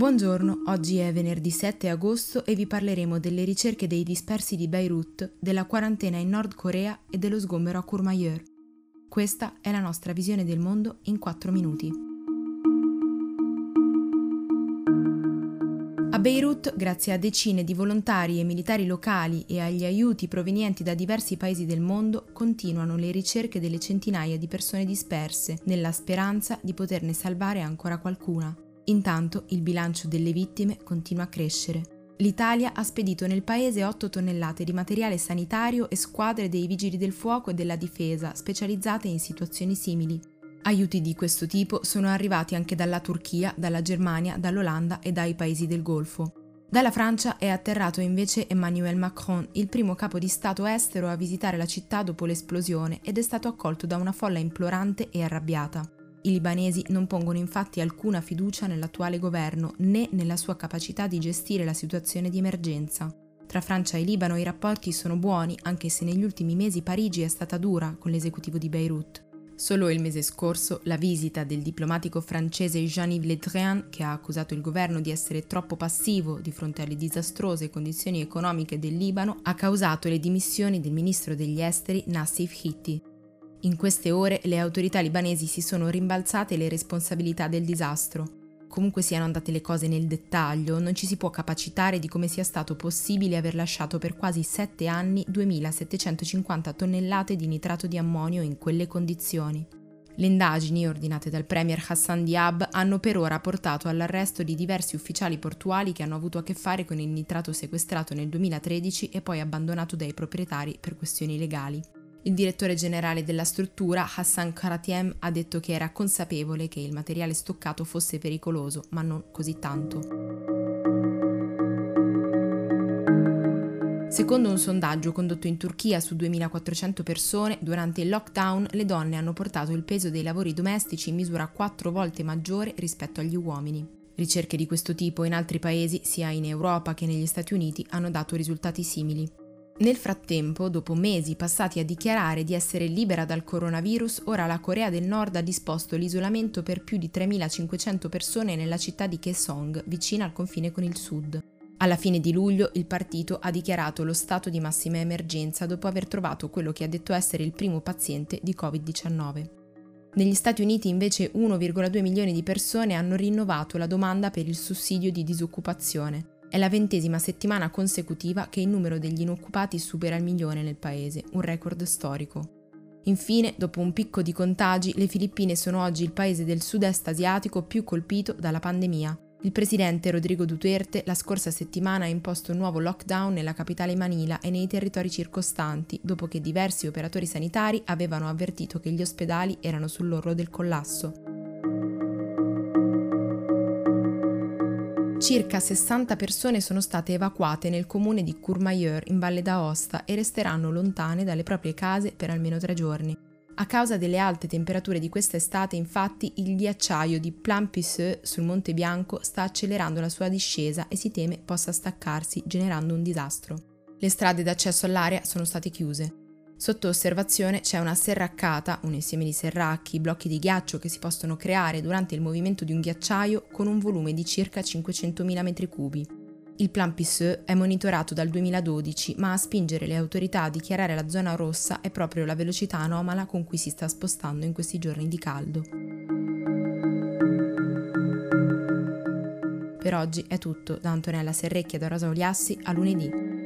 Buongiorno, oggi è venerdì 7 agosto e vi parleremo delle ricerche dei dispersi di Beirut, della quarantena in Nord Corea e dello sgombero a Courmayeur. Questa è la nostra visione del mondo in 4 minuti. A Beirut, grazie a decine di volontari e militari locali e agli aiuti provenienti da diversi paesi del mondo, continuano le ricerche delle centinaia di persone disperse, nella speranza di poterne salvare ancora qualcuna. Intanto il bilancio delle vittime continua a crescere. L'Italia ha spedito nel paese 8 tonnellate di materiale sanitario e squadre dei vigili del fuoco e della difesa specializzate in situazioni simili. Aiuti di questo tipo sono arrivati anche dalla Turchia, dalla Germania, dall'Olanda e dai paesi del Golfo. Dalla Francia è atterrato invece Emmanuel Macron, il primo capo di Stato estero a visitare la città dopo l'esplosione ed è stato accolto da una folla implorante e arrabbiata. I libanesi non pongono infatti alcuna fiducia nell'attuale governo né nella sua capacità di gestire la situazione di emergenza. Tra Francia e Libano i rapporti sono buoni, anche se negli ultimi mesi Parigi è stata dura con l'esecutivo di Beirut. Solo il mese scorso la visita del diplomatico francese Jean-Yves Le Drian, che ha accusato il governo di essere troppo passivo di fronte alle disastrose condizioni economiche del Libano, ha causato le dimissioni del ministro degli esteri Nassif Hitti. In queste ore le autorità libanesi si sono rimbalzate le responsabilità del disastro. Comunque siano andate le cose nel dettaglio, non ci si può capacitare di come sia stato possibile aver lasciato per quasi sette anni 2750 tonnellate di nitrato di ammonio in quelle condizioni. Le indagini, ordinate dal premier Hassan Diab, hanno per ora portato all'arresto di diversi ufficiali portuali che hanno avuto a che fare con il nitrato sequestrato nel 2013 e poi abbandonato dai proprietari per questioni legali. Il direttore generale della struttura, Hassan Karatiem, ha detto che era consapevole che il materiale stoccato fosse pericoloso, ma non così tanto. Secondo un sondaggio condotto in Turchia su 2400 persone, durante il lockdown le donne hanno portato il peso dei lavori domestici in misura quattro volte maggiore rispetto agli uomini. Ricerche di questo tipo in altri paesi, sia in Europa che negli Stati Uniti, hanno dato risultati simili. Nel frattempo, dopo mesi passati a dichiarare di essere libera dal coronavirus, ora la Corea del Nord ha disposto l'isolamento per più di 3.500 persone nella città di Kaesong, vicina al confine con il sud. Alla fine di luglio il partito ha dichiarato lo stato di massima emergenza dopo aver trovato quello che ha detto essere il primo paziente di Covid-19. Negli Stati Uniti invece 1,2 milioni di persone hanno rinnovato la domanda per il sussidio di disoccupazione. È la ventesima settimana consecutiva che il numero degli inoccupati supera il milione nel paese, un record storico. Infine, dopo un picco di contagi, le Filippine sono oggi il paese del sud-est asiatico più colpito dalla pandemia. Il presidente Rodrigo Duterte la scorsa settimana ha imposto un nuovo lockdown nella capitale Manila e nei territori circostanti, dopo che diversi operatori sanitari avevano avvertito che gli ospedali erano sull'orlo del collasso. Circa 60 persone sono state evacuate nel comune di Courmayeur in Valle d'Aosta e resteranno lontane dalle proprie case per almeno tre giorni. A causa delle alte temperature di quest'estate, infatti, il ghiacciaio di Plan-Pisseux sul Monte Bianco sta accelerando la sua discesa e si teme possa staccarsi, generando un disastro. Le strade d'accesso all'area sono state chiuse. Sotto osservazione c'è una serraccata, un insieme di serracchi, blocchi di ghiaccio che si possono creare durante il movimento di un ghiacciaio con un volume di circa 500.000 m3. Il plan Pisseux è monitorato dal 2012, ma a spingere le autorità a dichiarare la zona rossa è proprio la velocità anomala con cui si sta spostando in questi giorni di caldo. Per oggi è tutto, da Antonella Serrecchia da Rosa Oliassi a lunedì.